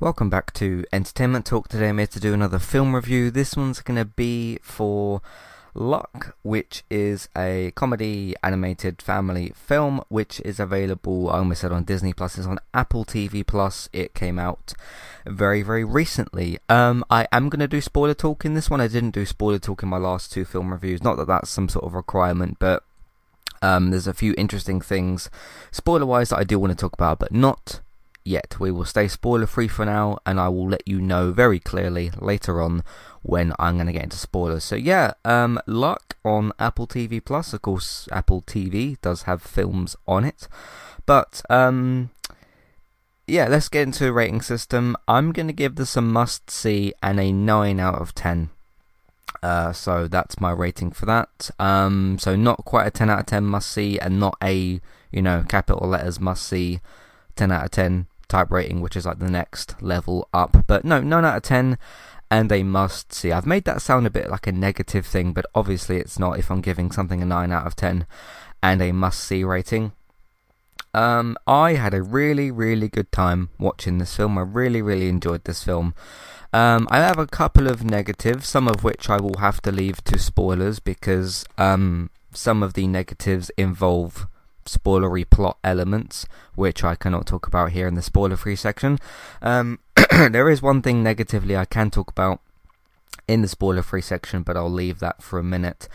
Welcome back to Entertainment Talk. Today I'm here to do another film review. This one's going to be for Luck, which is a comedy animated family film which is available, I almost said on Disney Plus, it's on Apple TV Plus. It came out very, very recently. Um, I am going to do spoiler talk in this one. I didn't do spoiler talk in my last two film reviews. Not that that's some sort of requirement, but um, there's a few interesting things spoiler wise that I do want to talk about, but not yet. We will stay spoiler free for now, and I will let you know very clearly later on when I'm going to get into spoilers. So yeah, um, Luck on Apple TV Plus. Of course, Apple TV does have films on it, but um, yeah, let's get into a rating system. I'm going to give this a must see and a nine out of ten. Uh, so that's my rating for that. Um, so not quite a 10 out of 10 must see, and not a you know capital letters must see 10 out of 10 type rating, which is like the next level up. But no, 9 out of 10 and a must see. I've made that sound a bit like a negative thing, but obviously it's not if I'm giving something a 9 out of 10 and a must see rating. Um, I had a really, really good time watching this film. I really, really enjoyed this film. Um, I have a couple of negatives, some of which I will have to leave to spoilers because um, some of the negatives involve spoilery plot elements, which I cannot talk about here in the spoiler free section. Um, there is one thing negatively I can talk about in the spoiler free section, but I'll leave that for a minute.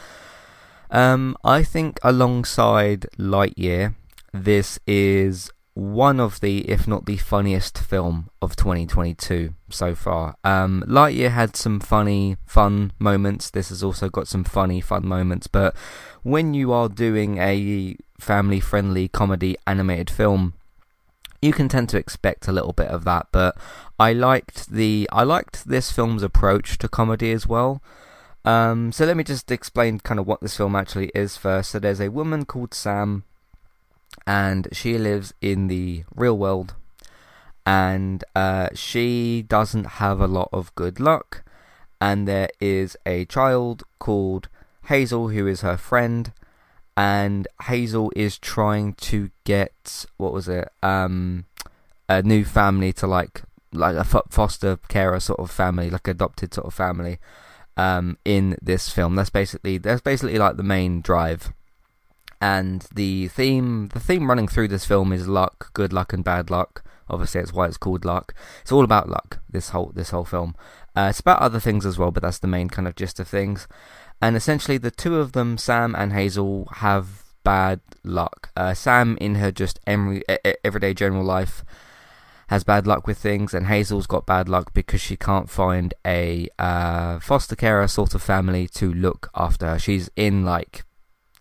Um, I think alongside Lightyear, this is one of the, if not the funniest film of 2022 so far. Um, Lightyear had some funny, fun moments. This has also got some funny, fun moments. But when you are doing a family friendly comedy animated film, you can tend to expect a little bit of that. But I liked the I liked this film's approach to comedy as well. Um, so let me just explain kind of what this film actually is first. So there's a woman called Sam and she lives in the real world and uh, she doesn't have a lot of good luck and there is a child called Hazel who is her friend and Hazel is trying to get what was it um a new family to like like a foster carer sort of family like adopted sort of family um in this film that's basically that's basically like the main drive and the theme the theme running through this film is luck, good luck and bad luck. Obviously, that's why it's called luck. It's all about luck. This whole this whole film. Uh, it's about other things as well, but that's the main kind of gist of things. And essentially, the two of them, Sam and Hazel, have bad luck. Uh, Sam, in her just every, everyday general life, has bad luck with things, and Hazel's got bad luck because she can't find a uh, foster carer sort of family to look after her. She's in like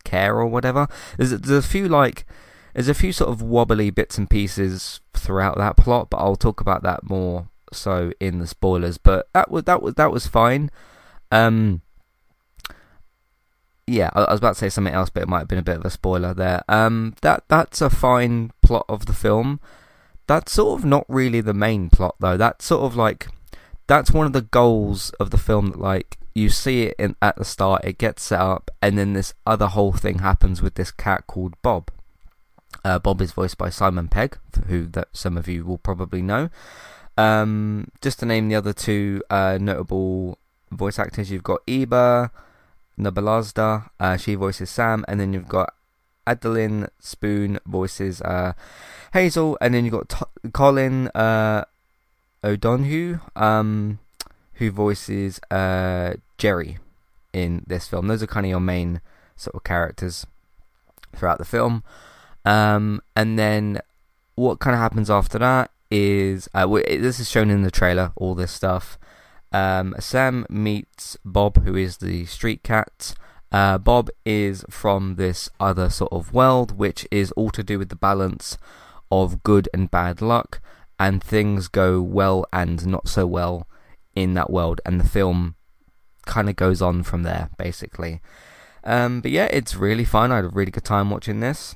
care or whatever. There's, there's a few like there's a few sort of wobbly bits and pieces throughout that plot, but I'll talk about that more so in the spoilers. But that was that was that was fine. Um, yeah, I, was about to say something else, but it might have been a bit of a spoiler there. Um, that that's a fine plot of the film. That's sort of not really the main plot though. That's sort of like that's one of the goals of the film that like you see it in, at the start, it gets set up, and then this other whole thing happens with this cat called Bob. Uh, Bob is voiced by Simon Pegg, who that some of you will probably know. Um, just to name the other two uh, notable voice actors, you've got Eva Noblezada, uh, she voices Sam, and then you've got Adelynn Spoon voices uh, Hazel, and then you've got T- Colin uh. Um, who voices uh, Jerry in this film. Those are kind of your main sort of characters throughout the film. Um, and then what kind of happens after that is uh, this is shown in the trailer. All this stuff. Um, Sam meets Bob, who is the street cat. Uh, Bob is from this other sort of world, which is all to do with the balance of good and bad luck, and things go well and not so well in that world, and the film kind of goes on from there, basically. Um, but yeah, it's really fun. I had a really good time watching this.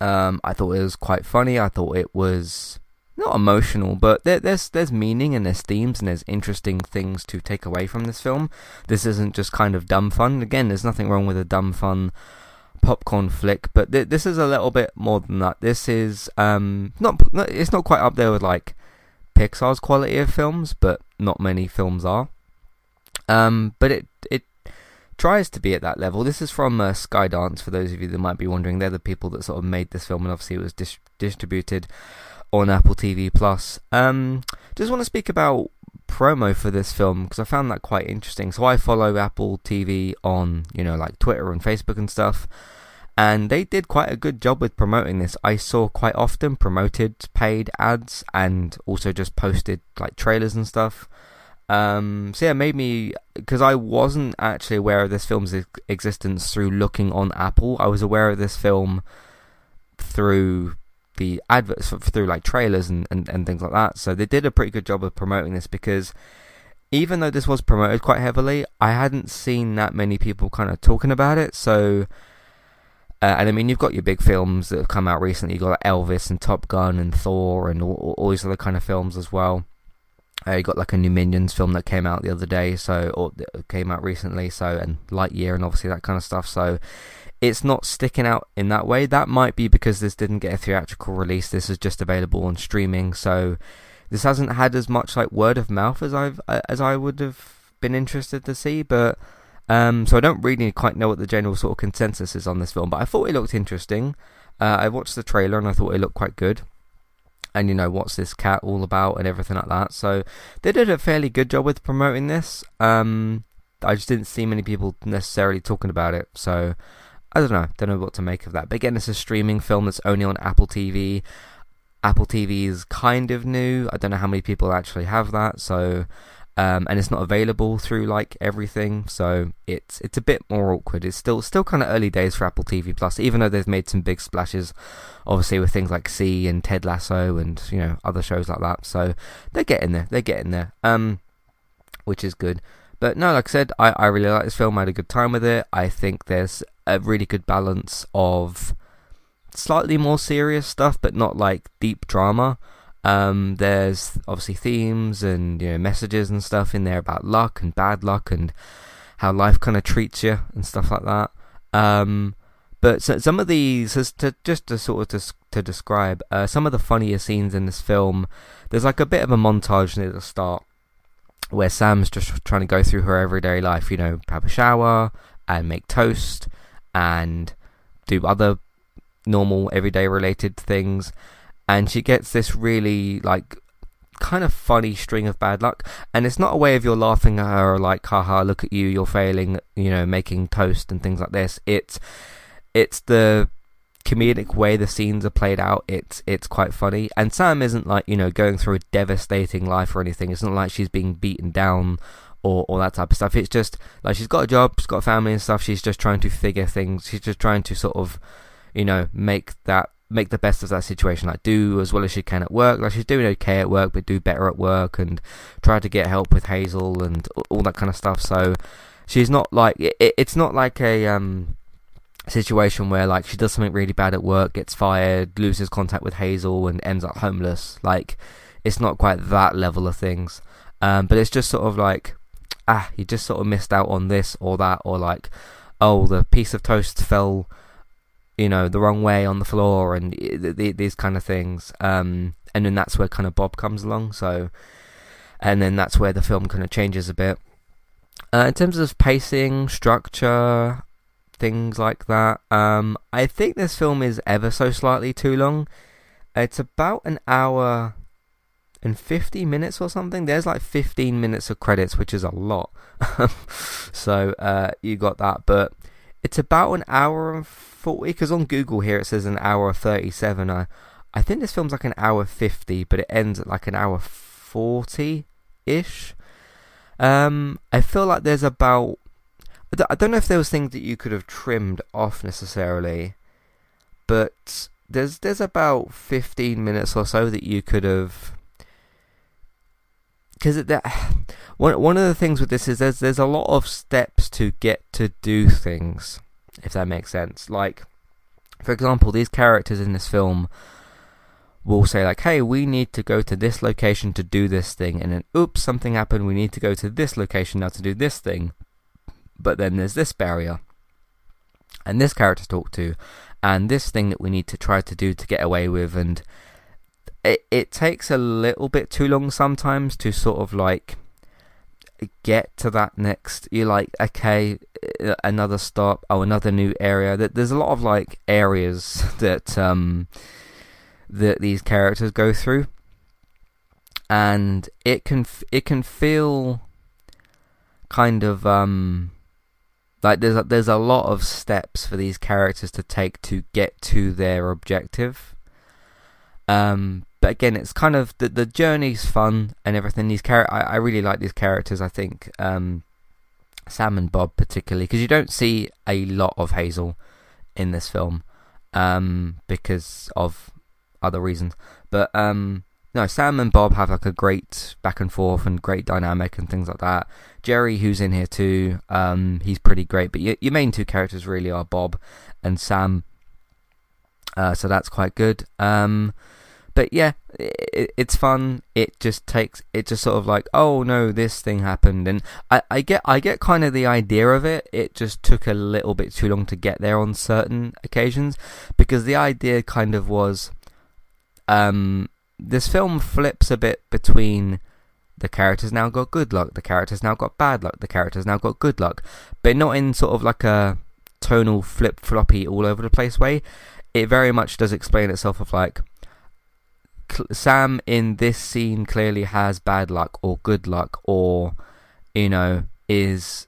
Um, I thought it was quite funny. I thought it was not emotional, but there, there's there's meaning and there's themes and there's interesting things to take away from this film. This isn't just kind of dumb fun. Again, there's nothing wrong with a dumb fun popcorn flick, but th- this is a little bit more than that. This is um not it's not quite up there with like Pixar's quality of films, but not many films are. Um, but it it tries to be at that level. This is from uh, Skydance, for those of you that might be wondering. They're the people that sort of made this film, and obviously it was dis- distributed on Apple TV Plus. Um, just want to speak about promo for this film because I found that quite interesting. So I follow Apple TV on, you know, like Twitter and Facebook and stuff. And they did quite a good job with promoting this. I saw quite often promoted paid ads and also just posted like trailers and stuff. Um, so yeah, it made me because I wasn't actually aware of this film's existence through looking on Apple. I was aware of this film through the adverts through like trailers and, and, and things like that. So they did a pretty good job of promoting this because even though this was promoted quite heavily, I hadn't seen that many people kind of talking about it. So, uh, and I mean, you've got your big films that have come out recently. You've got like Elvis and Top Gun and Thor and all, all these other kind of films as well. Uh, you got like a new Minions film that came out the other day, so or came out recently, so and Lightyear and obviously that kind of stuff. So it's not sticking out in that way. That might be because this didn't get a theatrical release. This is just available on streaming, so this hasn't had as much like word of mouth as I've uh, as I would have been interested to see. But um, so I don't really quite know what the general sort of consensus is on this film. But I thought it looked interesting. Uh, I watched the trailer and I thought it looked quite good. And you know what's this cat all about and everything like that. So they did a fairly good job with promoting this. Um, I just didn't see many people necessarily talking about it. So I don't know, don't know what to make of that. But again, it's a streaming film that's only on Apple TV. Apple TV is kind of new. I don't know how many people actually have that, so um, and it's not available through like everything, so it's it's a bit more awkward. It's still still kind of early days for Apple TV Plus, even though they've made some big splashes, obviously with things like See and Ted Lasso and you know other shows like that. So they're getting there, they're getting there, um, which is good. But no, like I said, I, I really like this film. I had a good time with it. I think there's a really good balance of slightly more serious stuff, but not like deep drama. Um, there's obviously themes and you know messages and stuff in there about luck and bad luck and how life kind of treats you and stuff like that. Um, but so, some of these, to, just to sort of to, to describe, uh, some of the funnier scenes in this film, there's like a bit of a montage near the start where Sam's just trying to go through her everyday life, you know, have a shower and make toast and do other normal everyday related things. And she gets this really like kind of funny string of bad luck. And it's not a way of you're laughing at her or like haha look at you you're failing you know making toast and things like this. It's it's the comedic way the scenes are played out it's it's quite funny. And Sam isn't like you know going through a devastating life or anything. It's not like she's being beaten down or, all that type of stuff. It's just like she's got a job she's got a family and stuff. She's just trying to figure things. She's just trying to sort of you know make that make the best of that situation like do as well as she can at work. Like she's doing okay at work but do better at work and try to get help with Hazel and all that kind of stuff. So she's not like it, it's not like a um situation where like she does something really bad at work, gets fired, loses contact with Hazel, and ends up homeless. Like it's not quite that level of things, um, but it's just sort of like ah, you just sort of missed out on this or that, or like oh, the piece of toast fell, you know, the wrong way on the floor, and these kind of things. Um, and then that's where kind of Bob comes along. So, and then that's where the film kind of changes a bit. Uh, in terms of pacing, structure, things like that. Um, I think this film is ever so slightly too long. It's about an hour and 50 minutes or something. There's like 15 minutes of credits, which is a lot. so uh, you got that, but it's about an hour and 40. Because on Google here it says an hour 37. I, I think this film's like an hour 50, but it ends at like an hour 40 ish. Um, I feel like there's about I don't know if there was things that you could have trimmed off necessarily, but there's there's about 15 minutes or so that you could have because that one one of the things with this is there's there's a lot of steps to get to do things if that makes sense. Like for example these characters in this film will say like hey we need to go to this location to do this thing and then oops something happened. We need to go to this location now to do this thing but then there's this barrier and this character to talk to and this thing that we need to try to do to get away with and it it takes a little bit too long sometimes to sort of like get to that next you're like okay uh, another stop oh another new area. That there's a lot of like areas that um that these characters go through and it can it can feel kind of um like there's a, there's a lot of steps for these characters to take to get to their objective um but again, it's kind of the the journey's fun and everything. These char- I, I really like these characters. I think um, Sam and Bob particularly because you don't see a lot of Hazel in this film um, because of other reasons. But um, no, Sam and Bob have like a great back and forth and great dynamic and things like that. Jerry, who's in here too, um, he's pretty great. But your, your main two characters really are Bob and Sam. Uh, so that's quite good. Um, but yeah, it, it's fun. It just takes it just sort of like oh no, this thing happened, and I, I get I get kind of the idea of it. It just took a little bit too long to get there on certain occasions because the idea kind of was, um, this film flips a bit between the characters now got good luck, the characters now got bad luck, the characters now got good luck, but not in sort of like a tonal flip floppy all over the place way. It very much does explain itself of like Sam in this scene clearly has bad luck or good luck or you know is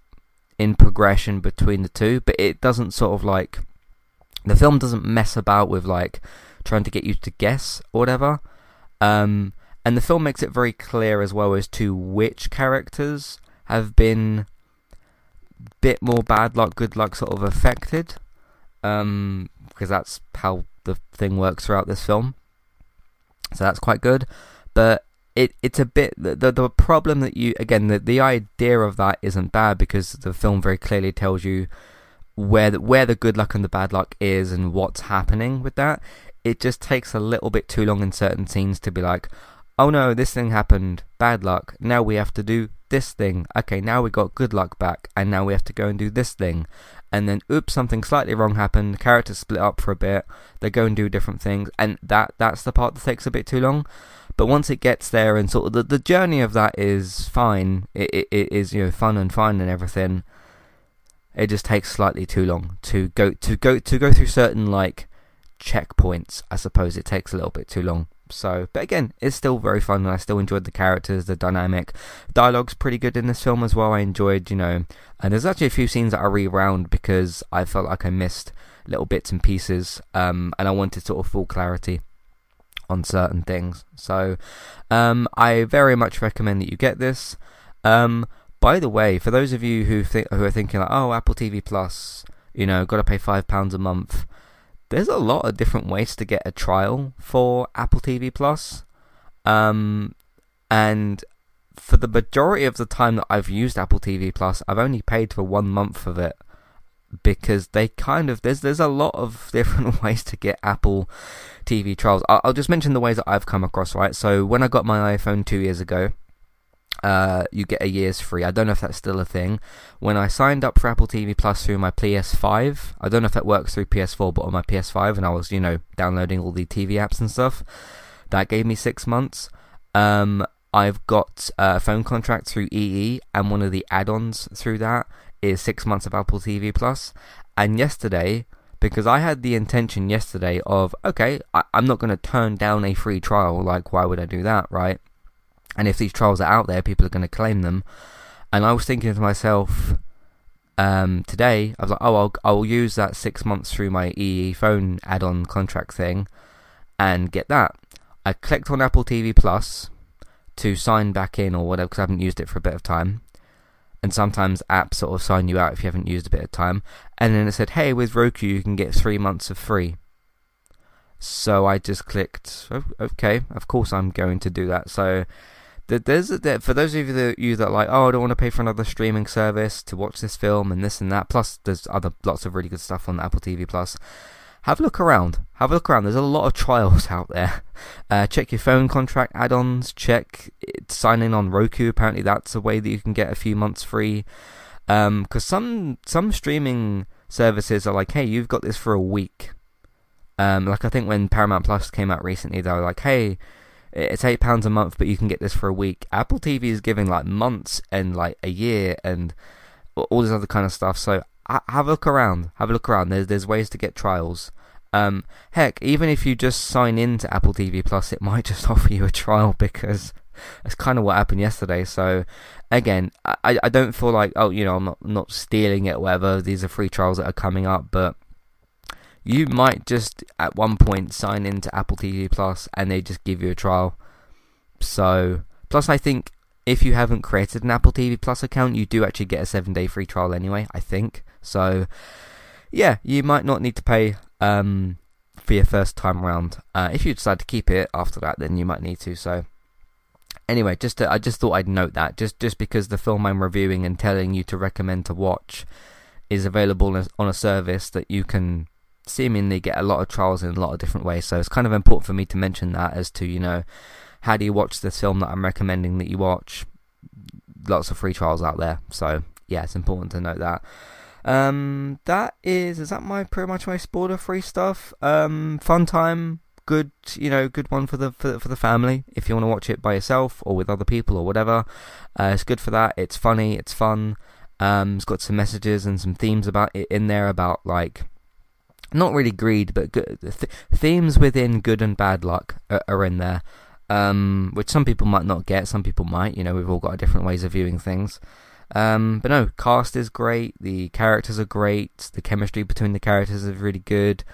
in progression between the two but it doesn't sort of like the film doesn't mess about with like trying to get you to guess or whatever um, and the film makes it very clear as well as to which characters have been bit more bad luck good luck sort of affected um, because that's how the thing works throughout this film so that's quite good. But it it's a bit the the, problem that you again the the idea of that isn't bad because the film very clearly tells you where the, where the good luck and the bad luck is and what's happening with that. It just takes a little bit too long in certain scenes to be like, oh no, this thing happened, bad luck. Now we have to do this thing. Okay, now we got good luck back, and now we have to go and do this thing and then oops, something slightly wrong happened. The characters split up for a bit. They go and do different things, and that that's the part that takes a bit too long. But once it gets there, and sort of the, the journey of that is fine. It, it, it is you know fun and fine and everything. It just takes slightly too long to go to go to go through certain like checkpoints. I suppose it takes a little bit too long. So, but again, it's still very fun, and I still enjoyed the characters, the dynamic. Dialogue's pretty good in this film as well. I enjoyed, you know, and there's actually a few scenes that I rewound because I felt like I missed little bits and pieces, um, and I wanted sort of full clarity on certain things. So, um, I very much recommend that you get this. Um, by the way, for those of you who think who are thinking like, oh, Apple TV Plus, you know, got to pay five pounds a month there's a lot of different ways to get a trial for Apple TV Plus. Um, and for the majority of the time that I've used Apple TV Plus, I've only paid for one month of it because they kind of there's there's a lot of different ways to get Apple TV trials. I'll, I'll just mention the ways that I've come across. Right, so when I got my iPhone two years ago, uh, you get a year's free. I don't know if that's still a thing. When I signed up for Apple TV Plus through my PS5, I don't know if that works through PS4, but on my PS5, and I was, you know, downloading all the TV apps and stuff, that gave me six months. Um, I've got a phone contract through EE, and one of the add-ons through that is six months of Apple TV Plus. And yesterday, because I had the intention yesterday of, okay, I- I'm not going to turn down a free trial. Like, why would I do that, right? And if these trials are out there, people are going to claim them. And I was thinking to myself um, today, I was like, oh, I'll, I'll use that six months through my EE phone add on contract thing and get that. I clicked on Apple TV Plus to sign back in or whatever because I haven't used it for a bit of time. And sometimes apps sort of sign you out if you haven't used a bit of time. And then it said, hey, with Roku, you can get three months of free. So I just clicked, okay, of course I'm going to do that. So there's there, for those of you that you that like, oh, I don't want to pay for another streaming service to watch this film and this and that. Plus, there's other lots of really good stuff on Apple TV Plus. Have a look around. Have a look around. There's a lot of trials out there. Uh, check your phone contract add-ons. Check it, sign in on Roku. Apparently, that's a way that you can get a few months free. Because um, some some streaming services are like, hey, you've got this for a week. Um, like I think when Paramount Plus came out recently, they were like, hey it's eight pounds a month, but you can get this for a week. Apple TV is giving like months and like a year and all this other kind of stuff. So have a look around. Have a look around. There's there's ways to get trials. Um, heck, even if you just sign in to Apple TV Plus, it might just offer you a trial because that's kind of what happened yesterday. So again, I, I don't feel like oh you know I'm not not stealing it whatever. These are free trials that are coming up, but you might just at one point sign into Apple TV Plus and they just give you a trial. So plus I think if you haven't created an Apple TV Plus account, you do actually get a seven day free trial anyway. I think so. Yeah, you might not need to pay um, for your first time around. Uh, if you decide to keep it after that, then you might need to. So anyway, just to, I just thought I'd note that just just because the film I'm reviewing and telling you to recommend to watch is available on a service that you can seemingly get a lot of trials in a lot of different ways. So it's kind of important for me to mention that as to you know how do you watch this film that I'm recommending that you watch. Lots of free trials out there, so yeah, it's important to note that. Um, that is is that my pretty much my spoiler free stuff. Um, fun time good, you know, good one for the for, for the family if you want to watch it by yourself or with other people or whatever. Uh, it's good for that. It's funny. It's fun. Um, it's got some messages and some themes about it in there about like not really greed, but good, th- themes within good and bad luck are, are in there. Um, which some people might not get, some people might. You know, we've all got different ways of viewing things. Um, but no, cast is great. The characters are great. The chemistry between the characters is really good.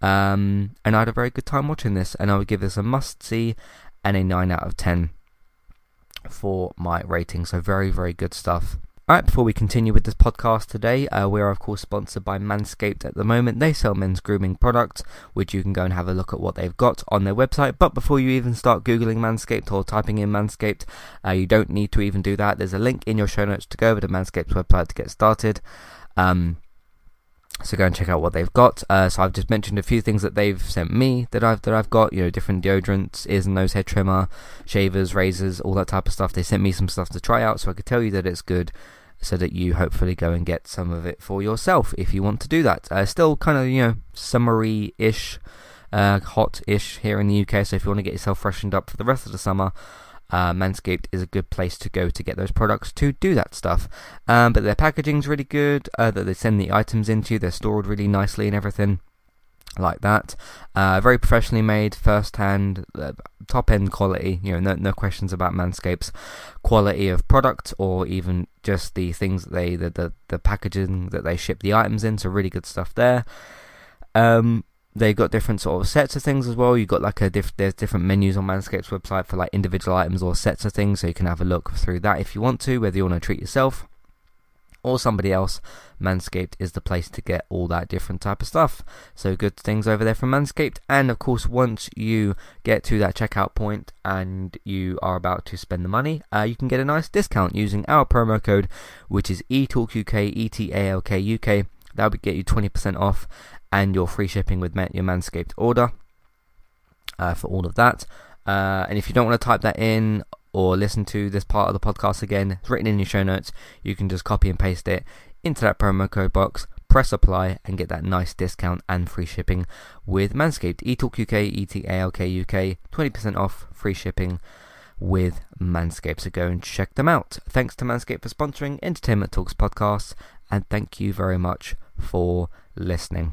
Um, and I had a very good time watching this, and I would give this a must see and a 9 out of 10 for my rating. So, very, very good stuff. Alright, before we continue with this podcast today, uh, we are of course sponsored by Manscaped at the moment. They sell men's grooming products, which you can go and have a look at what they've got on their website. But before you even start Googling Manscaped or typing in Manscaped, uh, you don't need to even do that. There's a link in your show notes to go over to Manscaped's website to get started. Um, so go and check out what they've got. Uh, so I've just mentioned a few things that they've sent me that I've that I've got. You know, different deodorants, ears and nose hair trimmer, shavers, razors, all that type of stuff. They sent me some stuff to try out, so I could tell you that it's good, so that you hopefully go and get some of it for yourself if you want to do that. Uh, still kind of you know summery ish, uh, hot ish here in the UK. So if you want to get yourself freshened up for the rest of the summer uh, Manscaped is a good place to go to get those products to do that stuff. Um, but their packaging's really good. Uh, that they send the items into, they're stored really nicely and everything like that. Uh, very professionally made, first hand, uh, top end quality. You know, no, no questions about Manscaped's quality of product or even just the things that they, the, the, the packaging that they ship the items in. So, really good stuff there. Um, they've got different sort of sets of things as well. You've got like a diff- there's different menus on Manscaped's website for like individual items or sets of things, so you can have a look through that if you want to, whether you want to treat yourself or somebody else. Manscaped is the place to get all that different type of stuff. So good things over there from Manscaped. And of course, once you get to that checkout point and you are about to spend the money, uh, you can get a nice discount using our promo code, which is ETALKUK, E T A L K UK. That would get you 20% off and your free shipping with your Manscaped order uh, for all of that. Uh, and if you don't want to type that in or listen to this part of the podcast again, it's written in your show notes. You can just copy and paste it into that promo code box, press apply, and get that nice discount and free shipping with Manscaped. eTalk UK, E-T-A-L-K UK, 20% off free shipping with Manscaped. So go and check them out. Thanks to Manscaped for sponsoring Entertainment Talks podcast, and thank you very much for listening.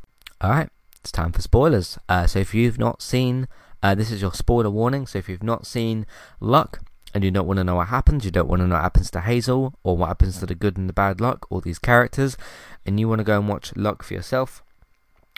Alright, it's time for spoilers. Uh, so if you've not seen, uh, this is your spoiler warning. So if you've not seen Luck, and you don't want to know what happens, you don't want to know what happens to Hazel, or what happens to the good and the bad luck, all these characters, and you want to go and watch Luck for yourself,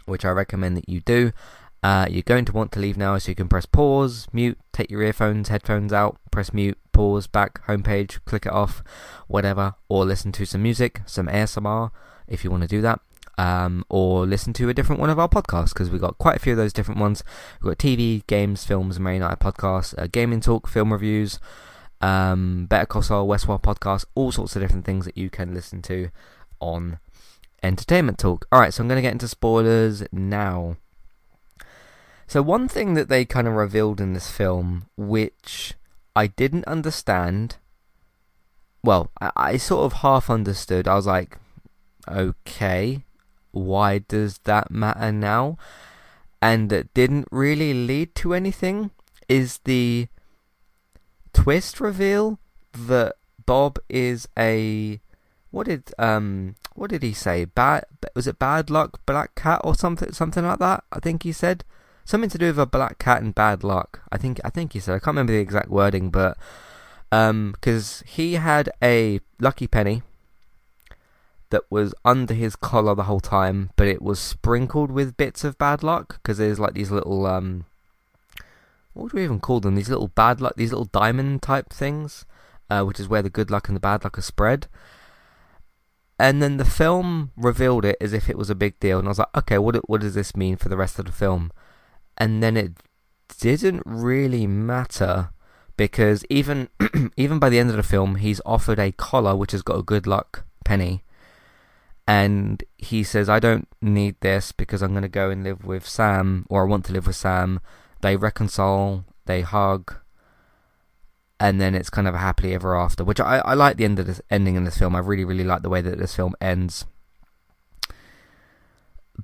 which I recommend that you do, uh, you're going to want to leave now so you can press pause, mute, take your earphones, headphones out, press mute, pause, back, homepage, click it off, whatever, or listen to some music, some ASMR if you want to do that. Um, or listen to a different one of our podcasts because we've got quite a few of those different ones. We've got TV, games, films, Mary Night podcasts, uh, gaming talk, film reviews, um, Better Call Saul, Westworld podcast, all sorts of different things that you can listen to on Entertainment Talk. Alright, so I'm going to get into spoilers now. So, one thing that they kind of revealed in this film, which I didn't understand, well, I, I sort of half understood. I was like, okay, why does that matter now? And that didn't really lead to anything is the twist reveal that Bob is a what did um what did he say bad was it bad luck black cat or something something like that I think he said something to do with a black cat and bad luck. I think I think he said I can't remember the exact wording, but um, because he had a lucky penny that was under his collar the whole time, but it was sprinkled with bits of bad luck because there's like these little um, what do we even call them? These little bad luck, these little diamond type things, uh, which is where the good luck and the bad luck are spread. And then the film revealed it as if it was a big deal, and I was like, okay, what what does this mean for the rest of the film? and then it didn't really matter because even even by the end of the film, he's offered a collar which has got a good luck penny, and he says, "I don't need this because I'm going to go and live with Sam, or I want to live with Sam." They reconcile, they hug, and then it's kind of a happily ever after. Which I I like the end of this ending in this film. I really really like the way that this film ends.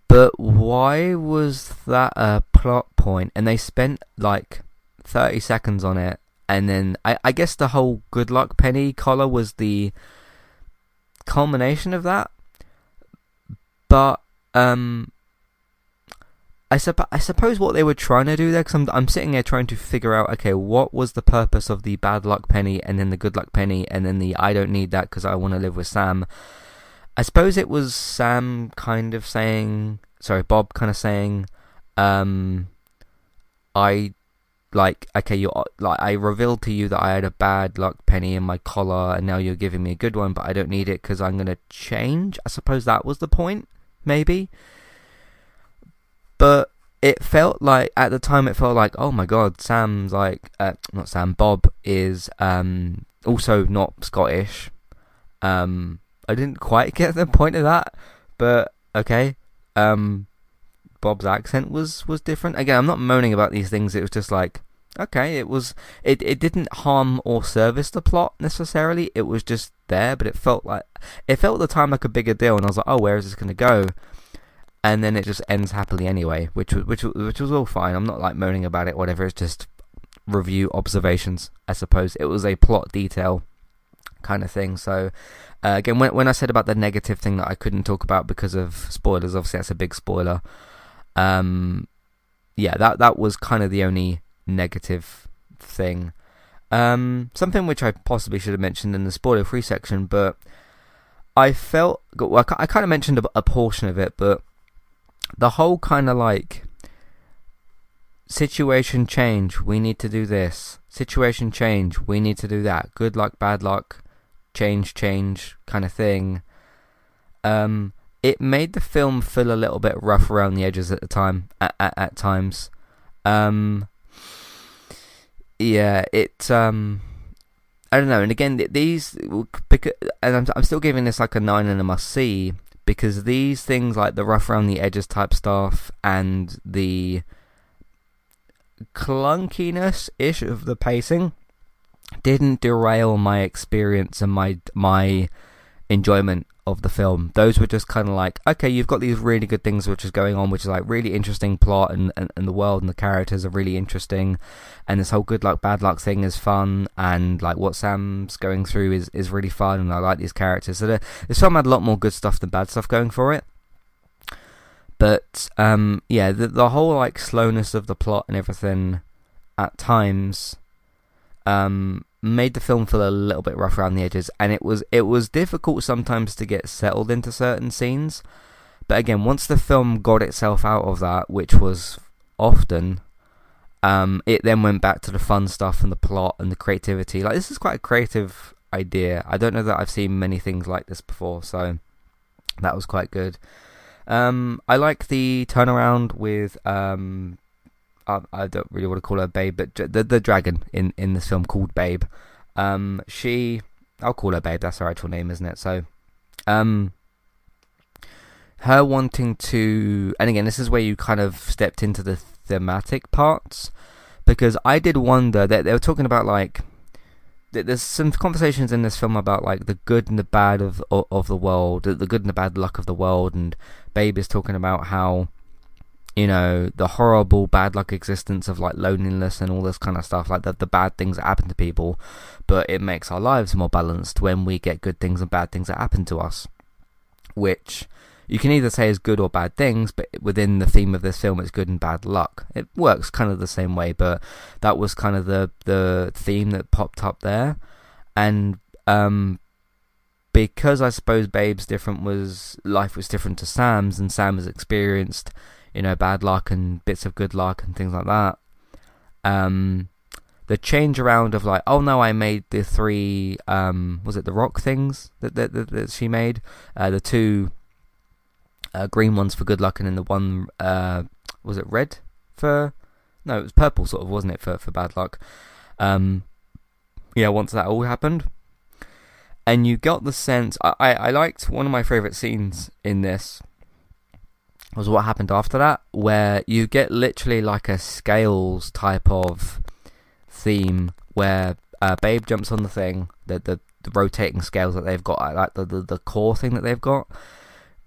But why was that a plot point? And they spent like 30 seconds on it. And then I, I guess the whole good luck penny collar was the culmination of that. But um, I, supp- I suppose what they were trying to do there, because I'm, I'm sitting there trying to figure out, okay, what was the purpose of the bad luck penny and then the good luck penny and then the I don't need that because I want to live with Sam. I suppose it was Sam kind of saying, sorry, Bob kind of saying, um, I like okay you like I revealed to you that I had a bad luck penny in my collar and now you're giving me a good one but I don't need it cuz I'm going to change. I suppose that was the point maybe. But it felt like at the time it felt like oh my god Sam's like uh, not Sam Bob is um also not Scottish. Um I didn't quite get the point of that, but okay. Um, Bob's accent was was different. Again, I'm not moaning about these things. It was just like okay, it was it it didn't harm or service the plot necessarily. It was just there, but it felt like it felt at the time like a bigger deal, and I was like, oh, where is this going to go? And then it just ends happily anyway, which was which which was all fine. I'm not like moaning about it, whatever. It's just review observations, I suppose. It was a plot detail kind of thing. So uh, again, when when I said about the negative thing that I couldn't talk about because of spoilers, obviously that's a big spoiler. Um, yeah, that that was kind of the only negative thing. Um, something which I possibly should have mentioned in the spoiler-free section, but I felt well, I kind of mentioned a, a portion of it, but the whole kind of like situation change, we need to do this. Situation change, we need to do that. Good luck, bad luck, change, change kind of thing. Um, it made the film feel a little bit rough around the edges at the time, at, at, at times. Um, yeah, it, um, I don't know. And again, these, because, and I'm, I'm still giving this like a 9 and a must see, because these things like the rough around the edges type stuff and the clunkiness ish of the pacing didn't derail my experience and my my enjoyment of the film. Those were just kind of like, okay, you've got these really good things which is going on, which is like really interesting plot and, and, and the world and the characters are really interesting. And this whole good luck, bad luck thing is fun. And like what Sam's going through is, is really fun. And I like these characters. So the, this film had a lot more good stuff than bad stuff going for it. But um, yeah, the, the whole like slowness of the plot and everything at times um, made the film feel a little bit rough around the edges, and it was it was difficult sometimes to get settled into certain scenes. But again, once the film got itself out of that, which was often, um, it then went back to the fun stuff and the plot and the creativity. Like this is quite a creative idea. I don't know that I've seen many things like this before, so that was quite good. Um, I like the turnaround with um, I, I don't really want to call her Babe, but the the dragon in in this film called Babe. Um, she, I'll call her Babe. That's her actual name, isn't it? So, um, her wanting to, and again, this is where you kind of stepped into the thematic parts because I did wonder that they were talking about like there's some conversations in this film about like the good and the bad of, of the world, the good and the bad luck of the world, and Babe is talking about how you know, the horrible bad luck existence of like loneliness and all this kind of stuff, like the, the bad things that happen to people, but it makes our lives more balanced when we get good things and bad things that happen to us. Which you can either say is good or bad things, but within the theme of this film, it's good and bad luck. It works kind of the same way, but that was kind of the, the theme that popped up there. And um, because I suppose Babe's different was life was different to Sam's, and Sam has experienced you know, bad luck and bits of good luck and things like that. Um, the change around of like, oh no, I made the three, um, was it the rock things that that, that, that she made? Uh, the two uh, green ones for good luck, and then the one, uh, was it red for? No, it was purple, sort of, wasn't it, for for bad luck? Um, yeah, once that all happened, and you got the sense. I I, I liked one of my favorite scenes in this was what happened after that, where you get literally like a scales type of theme where uh, Babe jumps on the thing, the, the, the rotating scales that they've got, like the, the, the core thing that they've got.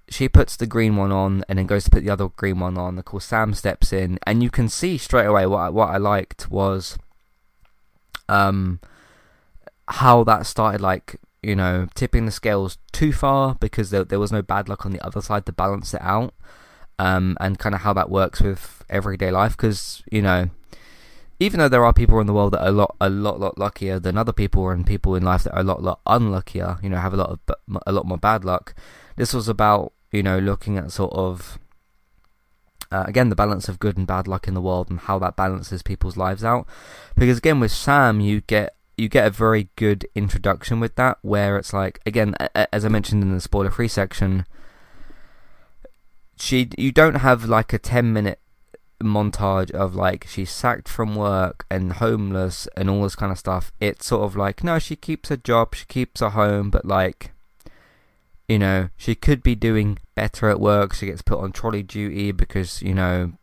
She puts the green one on and then goes to put the other green one on. Of course, Sam steps in, and you can see straight away what I, what I liked was um how that started like you know tipping the scales too far because there there was no bad luck on the other side to balance it out um, and kind of how that works with everyday life. Because you know, even though there are people in the world that are a lot, a lot, lot luckier than other people, and people in life that are a lot, lot unluckier, you know, have a lot of a lot more bad luck. This was about you know looking at sort of uh, again the balance of good and bad luck in the world and how that balances people's lives out. Because again, with Sam, you get you get a very good introduction with that, where it's like again, as I mentioned in the spoiler free section she you don't have like a 10 minute montage of like she's sacked from work and homeless and all this kind of stuff. It's sort of like no she keeps her job she keeps her home but like you know she could be doing better at work. She gets put on trolley duty because you know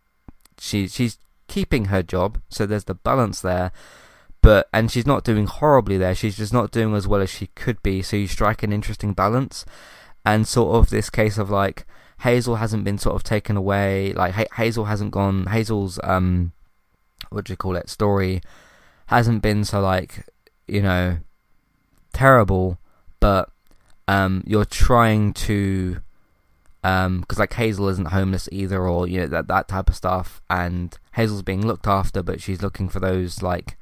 she she's keeping her job so there's the balance there. But and she's not doing horribly there. She's just not doing as well as she could be. So you strike an interesting balance. And sort of this case of like Hazel hasn't been sort of taken away. Like ha- Hazel hasn't gone. Hazel's um, what do you call it? Story hasn't been so like you know terrible, but um, you're trying to um, because like Hazel isn't homeless either, or you know that that type of stuff, and Hazel's being looked after, but she's looking for those like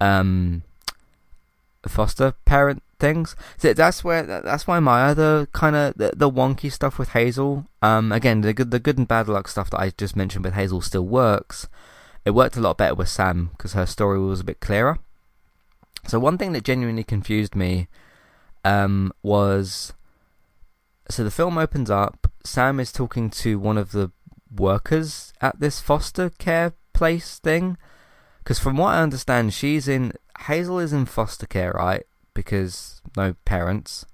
um foster parent things. So that's where that's why my other kind of the, the, wonky stuff with Hazel. Um, again, the good the good and bad luck stuff that I just mentioned with Hazel still works, it worked a lot better with Sam because her story was a bit clearer. So one thing that genuinely confused me um, was so the film opens up. Sam is talking to one of the workers at this foster care place thing. Because from what I understand, she's in Hazel is in foster care, right? Because no parents,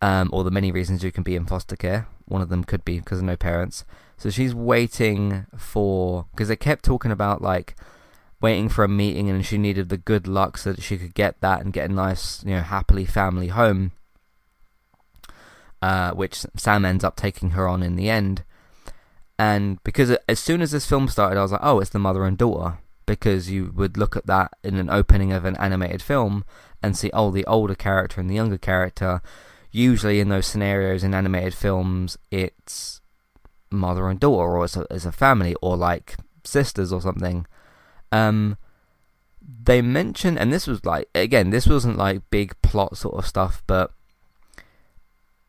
um, or the many reasons you can be in foster care. One of them could be because of no parents. So she's waiting for because they kept talking about like waiting for a meeting and she needed the good luck so that she could get that and get a nice, you know, happily family home. Uh, which Sam ends up taking her on in the end. And because as soon as this film started, I was like, oh, it's the mother and daughter. Because you would look at that in an opening of an animated film and see, oh, the older character and the younger character. Usually in those scenarios in animated films, it's mother and daughter, or as a, a family, or like sisters or something. Um, they mentioned, and this was like, again, this wasn't like big plot sort of stuff, but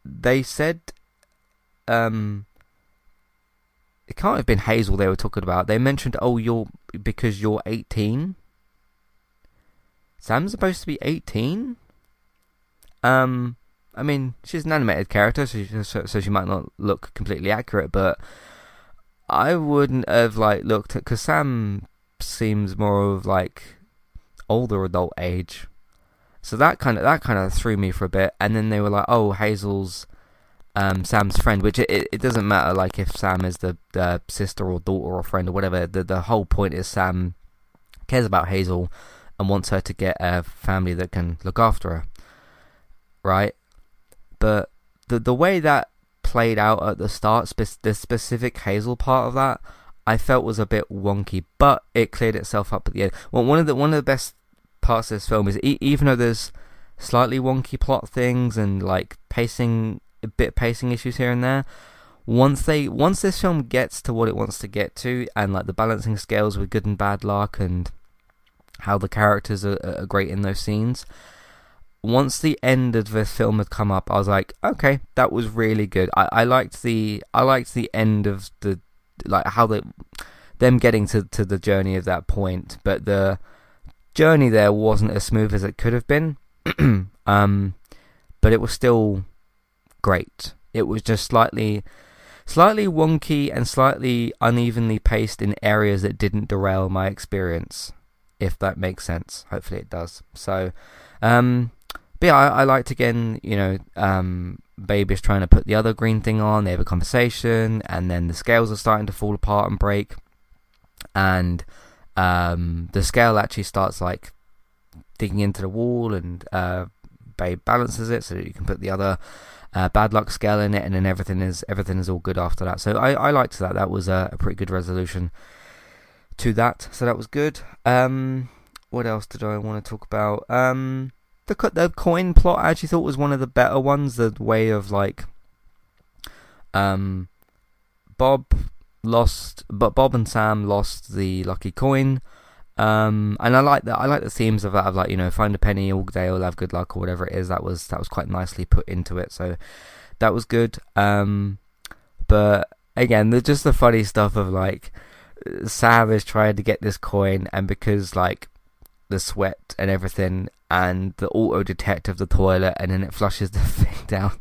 they said, um, it can't have been Hazel they were talking about. They mentioned, oh, you're because you're 18. Sam's supposed to be 18. Um, I mean, she's an animated character, so she, so, she might not look completely accurate, but I wouldn't have like looked at because Sam seems more of like older adult age, so that kind of that kind of threw me for a bit. And then they were like, "Oh, Hazel's um, Sam's friend," which it, it doesn't matter like if Sam is the, the sister or daughter or friend or whatever. The the whole point is Sam cares about Hazel and wants her to get a family that can look after her, right? But the the way that played out at the start, spe- the specific Hazel part of that, I felt was a bit wonky, but it cleared itself up at the end. Well, one of the one of the best parts of this film is e- even though there's slightly wonky plot things and like pacing, a bit pacing issues here and there. Once they once this film gets to what it wants to get to, and like the balancing scales with good and bad luck, and how the characters are, are great in those scenes, once the end of the film had come up, I was like, okay, that was really good. I, I liked the I liked the end of the like how they them getting to to the journey of that point, but the journey there wasn't as smooth as it could have been. um, but it was still great. It was just slightly slightly wonky and slightly unevenly paced in areas that didn't derail my experience, if that makes sense. Hopefully it does. So, um, but yeah, I, I liked again, you know, um, Baby's trying to put the other green thing on. They have a conversation, and then the scales are starting to fall apart and break, and um, the scale actually starts like digging into the wall, and uh, Babe balances it so that you can put the other uh, bad luck scale in it, and then everything is everything is all good after that. So I, I liked that. That was a, a pretty good resolution to that. So that was good. Um, what else did I want to talk about? Um, the the coin plot I actually thought was one of the better ones. The way of like, um, Bob lost, but Bob and Sam lost the lucky coin. Um, and I like that. I like the themes of that. Of like, you know, find a penny all day, or have good luck, or whatever it is. That was that was quite nicely put into it. So that was good. Um, but again, there's just the funny stuff of like Sam is trying to get this coin, and because like the sweat and everything, and the auto detect of the toilet, and then it flushes the thing down.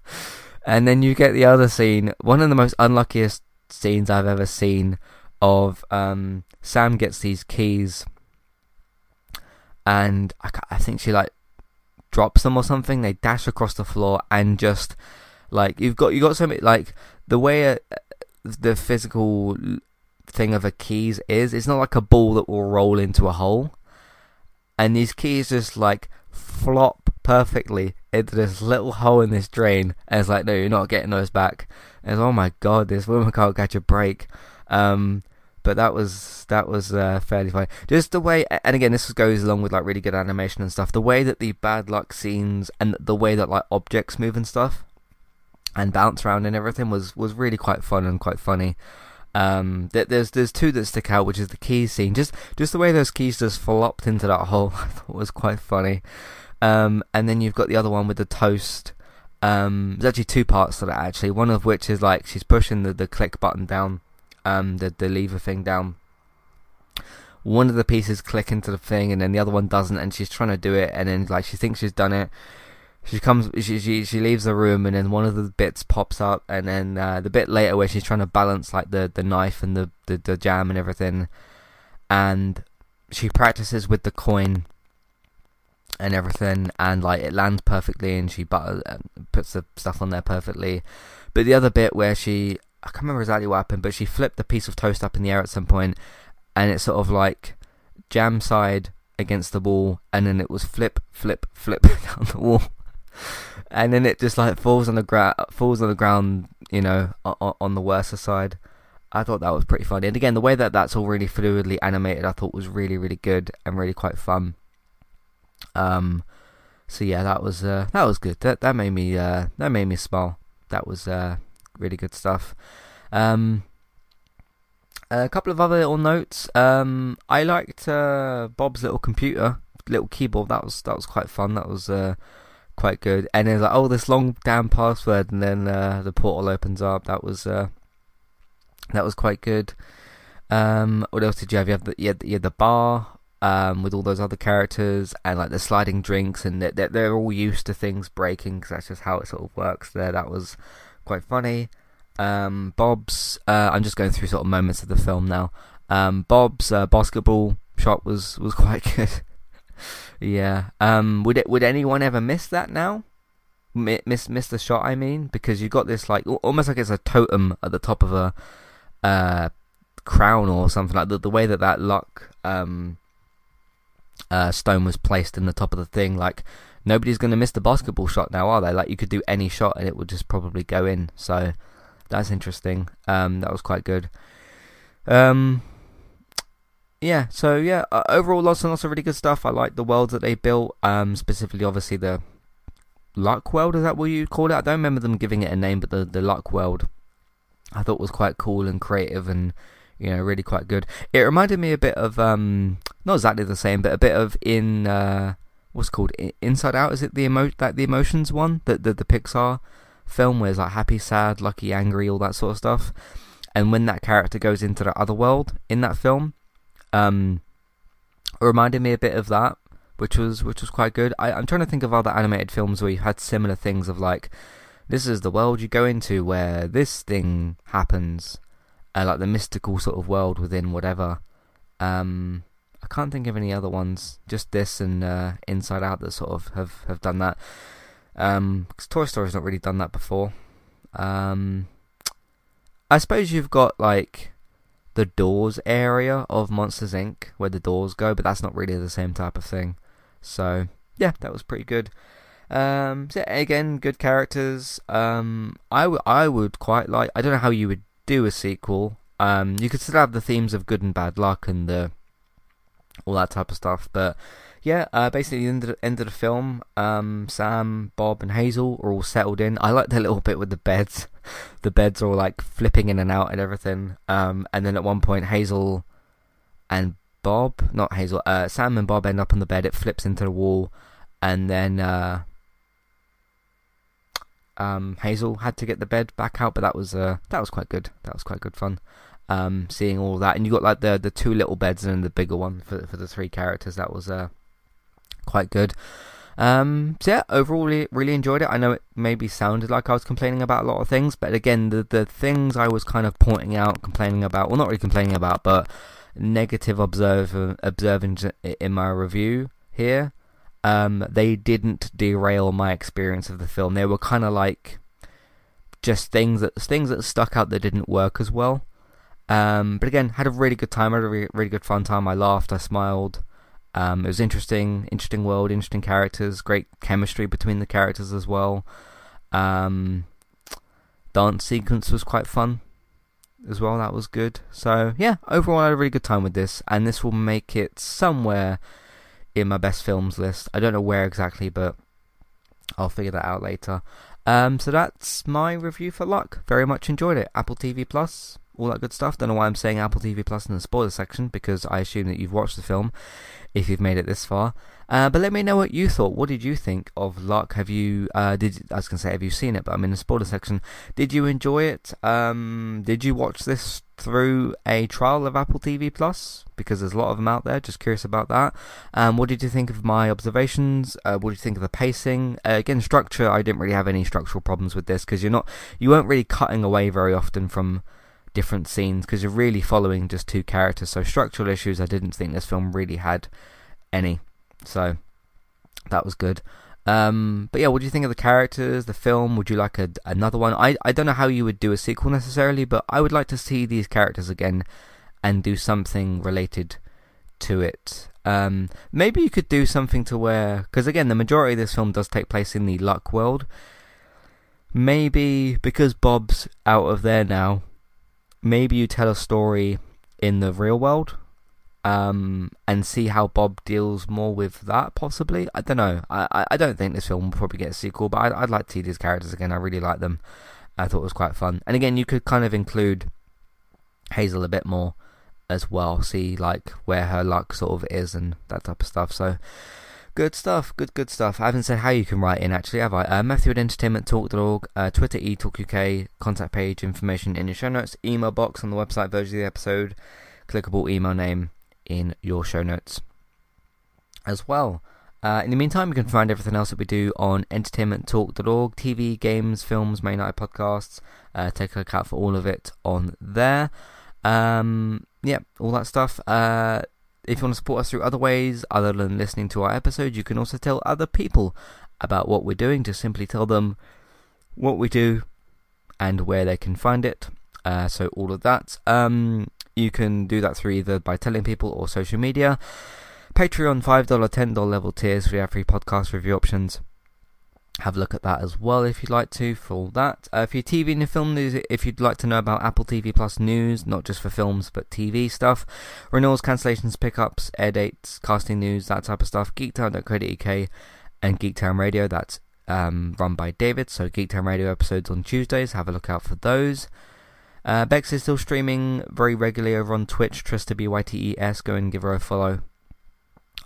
and then you get the other scene, one of the most unluckiest scenes I've ever seen of um, Sam gets these keys, and I, I think she like drops them or something. They dash across the floor and just like you've got you got something like the way a, the physical thing of a keys is. It's not like a ball that will roll into a hole and these keys just like flop perfectly into this little hole in this drain. And it's like, no, you're not getting those back. And oh my god, this woman can't catch a break. Um, but that was that was uh, fairly funny. Just the way, and again, this goes along with like really good animation and stuff. The way that the bad luck scenes and the way that like objects move and stuff and bounce around and everything was was really quite fun and quite funny. Um, there's there's two that stick out, which is the keys scene. Just just the way those keys just flopped into that hole, I thought was quite funny. Um, and then you've got the other one with the toast. Um, there's actually two parts to that actually. One of which is like she's pushing the, the click button down, um, the the lever thing down, one of the pieces click into the thing and then the other one doesn't, and she's trying to do it, and then like she thinks she's done it. She comes, she she, she leaves the room, and then one of the bits pops up, and then uh, the bit later where she's trying to balance like the, the knife and the, the, the jam and everything, and she practices with the coin and everything, and like it lands perfectly, and she butter, uh, puts the stuff on there perfectly. But the other bit where she, I can't remember exactly what happened, but she flipped the piece of toast up in the air at some point, and it sort of like jam side against the wall, and then it was flip, flip, flip down the wall, and then it just like falls on the ground, falls on the ground, you know, on, on the worse side. I thought that was pretty funny, and again, the way that that's all really fluidly animated, I thought was really, really good and really quite fun. Um, so yeah, that was uh, that was good. That that made me uh, that made me smile. That was uh, really good stuff. Um, a couple of other little notes. Um, I liked uh, Bob's little computer, little keyboard. That was that was quite fun. That was uh, quite good. And then like, oh, this long damn password, and then uh, the portal opens up. That was uh, that was quite good. Um, what else did you have? You have the you had, you had the bar um, with all those other characters, and like the sliding drinks, and they're, they're all used to things breaking because that's just how it sort of works. There, that was quite funny. Um, Bob's. Uh, I'm just going through sort of moments of the film now. Um, Bob's uh, basketball shot was was quite good. yeah. Um, would it? Would anyone ever miss that now? Miss miss the shot. I mean, because you got this like almost like it's a totem at the top of a uh, crown or something like the the way that that luck um, uh, stone was placed in the top of the thing. Like nobody's going to miss the basketball shot now, are they? Like you could do any shot and it would just probably go in. So that's interesting. Um, that was quite good. Um, yeah. So yeah, uh, overall, lots and lots of really good stuff. I like the worlds that they built. Um, specifically, obviously the luck world. Is that what you call it? I don't remember them giving it a name, but the the luck world, I thought was quite cool and creative and you know really quite good. It reminded me a bit of um, not exactly the same, but a bit of in uh, what's called Inside Out. Is it the emo that the emotions one that the the Pixar film where it's like happy, sad, lucky, angry, all that sort of stuff. And when that character goes into the other world in that film, um, it reminded me a bit of that, which was which was quite good. I, I'm trying to think of other animated films where you had similar things of like, this is the world you go into where this thing happens, uh, like the mystical sort of world within whatever. Um, I can't think of any other ones. Just this and uh, Inside Out that sort of have, have done that. Um, cause Toy Story's not really done that before. Um, I suppose you've got like the doors area of Monsters Inc. where the doors go, but that's not really the same type of thing. So yeah, that was pretty good. Um, so again, good characters. Um, I, w- I would quite like. I don't know how you would do a sequel. Um, you could still have the themes of good and bad luck and the all that type of stuff, but yeah, uh, basically the end of the, end of the film, um, Sam, Bob, and Hazel are all settled in. I like the little bit with the beds. the beds are all like flipping in and out and everything. Um, and then at one point, Hazel and Bob, not Hazel, uh, Sam and Bob end up on the bed. It flips into the wall, and then uh, um, Hazel had to get the bed back out, but that was uh, that was quite good. That was quite good fun. Um, seeing all that, and you got like the the two little beds and the bigger one for for the three characters. That was uh, quite good. Um, so yeah, overall, really, really enjoyed it. I know it maybe sounded like I was complaining about a lot of things, but again, the the things I was kind of pointing out, complaining about, well, not really complaining about, but negative observe observing in my review here, um, they didn't derail my experience of the film. They were kind of like just things that things that stuck out that didn't work as well. Um, but again, had a really good time. had a really, really good fun time. I laughed, I smiled. Um, it was interesting, interesting world, interesting characters, great chemistry between the characters as well. Um, dance sequence was quite fun as well. That was good. So yeah, overall, I had a really good time with this, and this will make it somewhere in my best films list. I don't know where exactly, but I'll figure that out later. Um, so that's my review for Luck. Very much enjoyed it. Apple TV Plus. All that good stuff. Don't know why I'm saying Apple TV Plus in the spoiler section because I assume that you've watched the film if you've made it this far. Uh, but let me know what you thought. What did you think of Luck? Have you uh, did I was gonna say have you seen it? But I'm in the spoiler section. Did you enjoy it? Um, did you watch this through a trial of Apple TV Plus? Because there's a lot of them out there. Just curious about that. Um, what did you think of my observations? Uh, what did you think of the pacing? Uh, again, structure. I didn't really have any structural problems with this because you're not you weren't really cutting away very often from different scenes because you're really following just two characters. So structural issues, I didn't think this film really had any. So that was good. Um, but yeah, what do you think of the characters, the film? Would you like a, another one? I, I don't know how you would do a sequel necessarily, but I would like to see these characters again and do something related to it. Um, maybe you could do something to where, because again, the majority of this film does take place in the Luck world. Maybe because Bob's out of there now, maybe you tell a story in the real world um, and see how Bob deals more with that. Possibly, I don't know. I, I don't think this film will probably get a sequel, but I'd, I'd like to see these characters again. I really like them. I thought it was quite fun. And again, you could kind of include Hazel a bit more as well. See like where her luck sort of is and that type of stuff. So good stuff. Good good stuff. I haven't said how you can write in actually, have I? Uh, Matthew at entertainmenttalk.org, uh, Twitter eTalkUK, contact page information in your show notes, email box on the website version of the episode, clickable email name in your show notes as well. Uh, in the meantime, you can find everything else that we do on entertainmenttalk.org TV, games, films, main night podcasts. Uh, take a look out for all of it on there. Um, yeah, all that stuff. Uh, if you want to support us through other ways other than listening to our episodes, you can also tell other people about what we're doing. Just simply tell them what we do and where they can find it. Uh, so all of that. Um, you can do that through either by telling people or social media. Patreon, $5, $10 level tiers. We have free podcast review options. Have a look at that as well if you'd like to for all that. Uh, for your TV and film news, if you'd like to know about Apple TV Plus news, not just for films but TV stuff, renewals, cancellations, pickups, air dates, casting news, that type of stuff, geektown.co.uk and Geektown Radio, that's um, run by David. So Geektown Radio episodes on Tuesdays, have a look out for those. Uh, Bex is still streaming very regularly over on Twitch, Trista B-Y-T-E-S. Go and give her a follow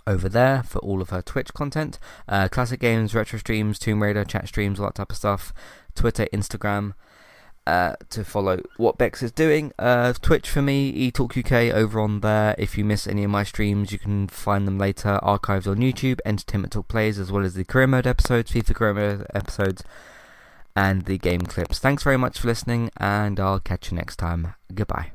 over there for all of her Twitch content. Uh, classic games, retro streams, Tomb Raider, chat streams, all that type of stuff. Twitter, Instagram. Uh, to follow what Bex is doing. Uh, Twitch for me, eTalk UK over on there. If you miss any of my streams, you can find them later archived on YouTube. Entertainment Talk plays as well as the career mode episodes, FIFA career mode episodes, and the game clips. Thanks very much for listening, and I'll catch you next time. Goodbye.